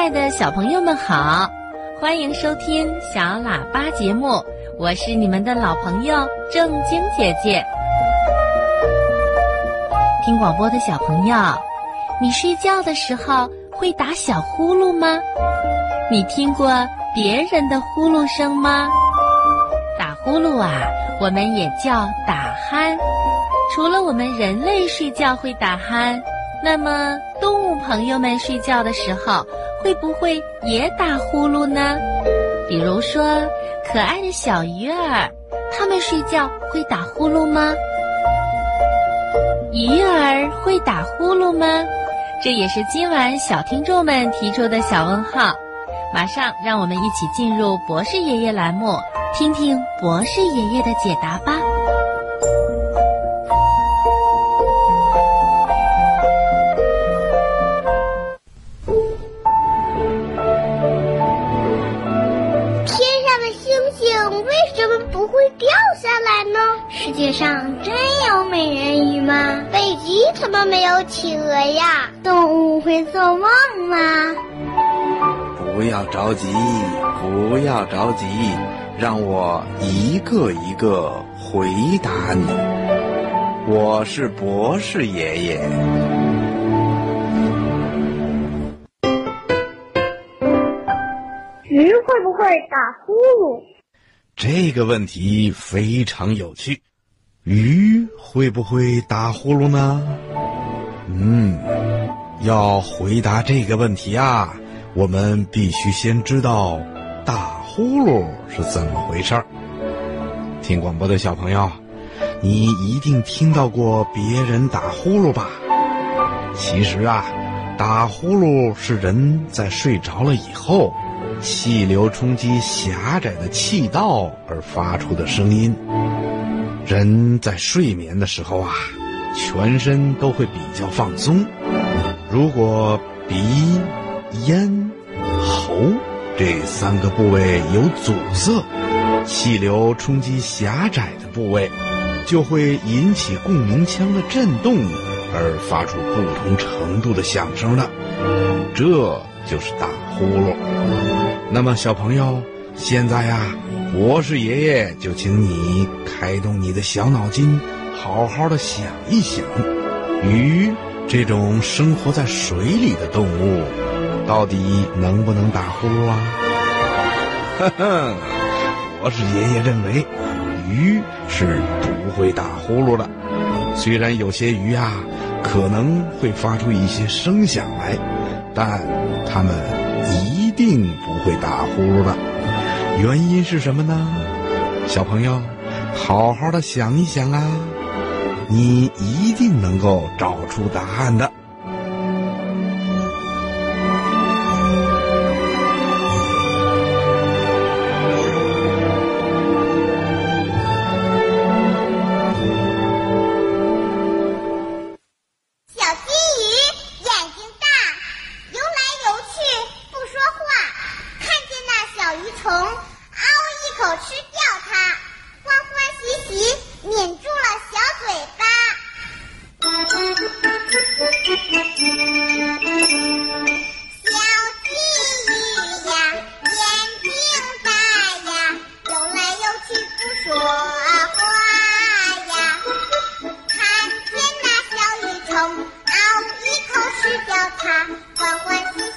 爱的小朋友们好，欢迎收听小喇叭节目，我是你们的老朋友正晶姐姐。听广播的小朋友，你睡觉的时候会打小呼噜吗？你听过别人的呼噜声吗？打呼噜啊，我们也叫打鼾。除了我们人类睡觉会打鼾，那么动物朋友们睡觉的时候会不会也打呼噜呢？比如说，可爱的小鱼儿，它们睡觉会打呼噜吗？鱼儿会打呼噜吗？这也是今晚小听众们提出的小问号。马上让我们一起进入博士爷爷栏目，听听博士爷爷的解答吧。来呢？世界上真有美人鱼吗？北极怎么没有企鹅呀？动物会做梦吗？不要着急，不要着急，让我一个一个回答你。我是博士爷爷。鱼会不会打呼噜？这个问题非常有趣。鱼会不会打呼噜呢？嗯，要回答这个问题啊，我们必须先知道打呼噜是怎么回事儿。听广播的小朋友，你一定听到过别人打呼噜吧？其实啊，打呼噜是人在睡着了以后，气流冲击狭窄的气道而发出的声音。人在睡眠的时候啊，全身都会比较放松。如果鼻、咽、喉这三个部位有阻塞，气流冲击狭窄的部位，就会引起共鸣腔的震动，而发出不同程度的响声了。这就是打呼噜。那么，小朋友，现在呀、博士爷爷就请你开动你的小脑筋，好好的想一想，鱼这种生活在水里的动物，到底能不能打呼噜啊？哈哈，博士爷爷认为，鱼是不会打呼噜的。虽然有些鱼啊可能会发出一些声响来，但他们一定不会打呼噜的。原因是什么呢？小朋友，好好的想一想啊，你一定能够找出答案的。欢欢喜喜。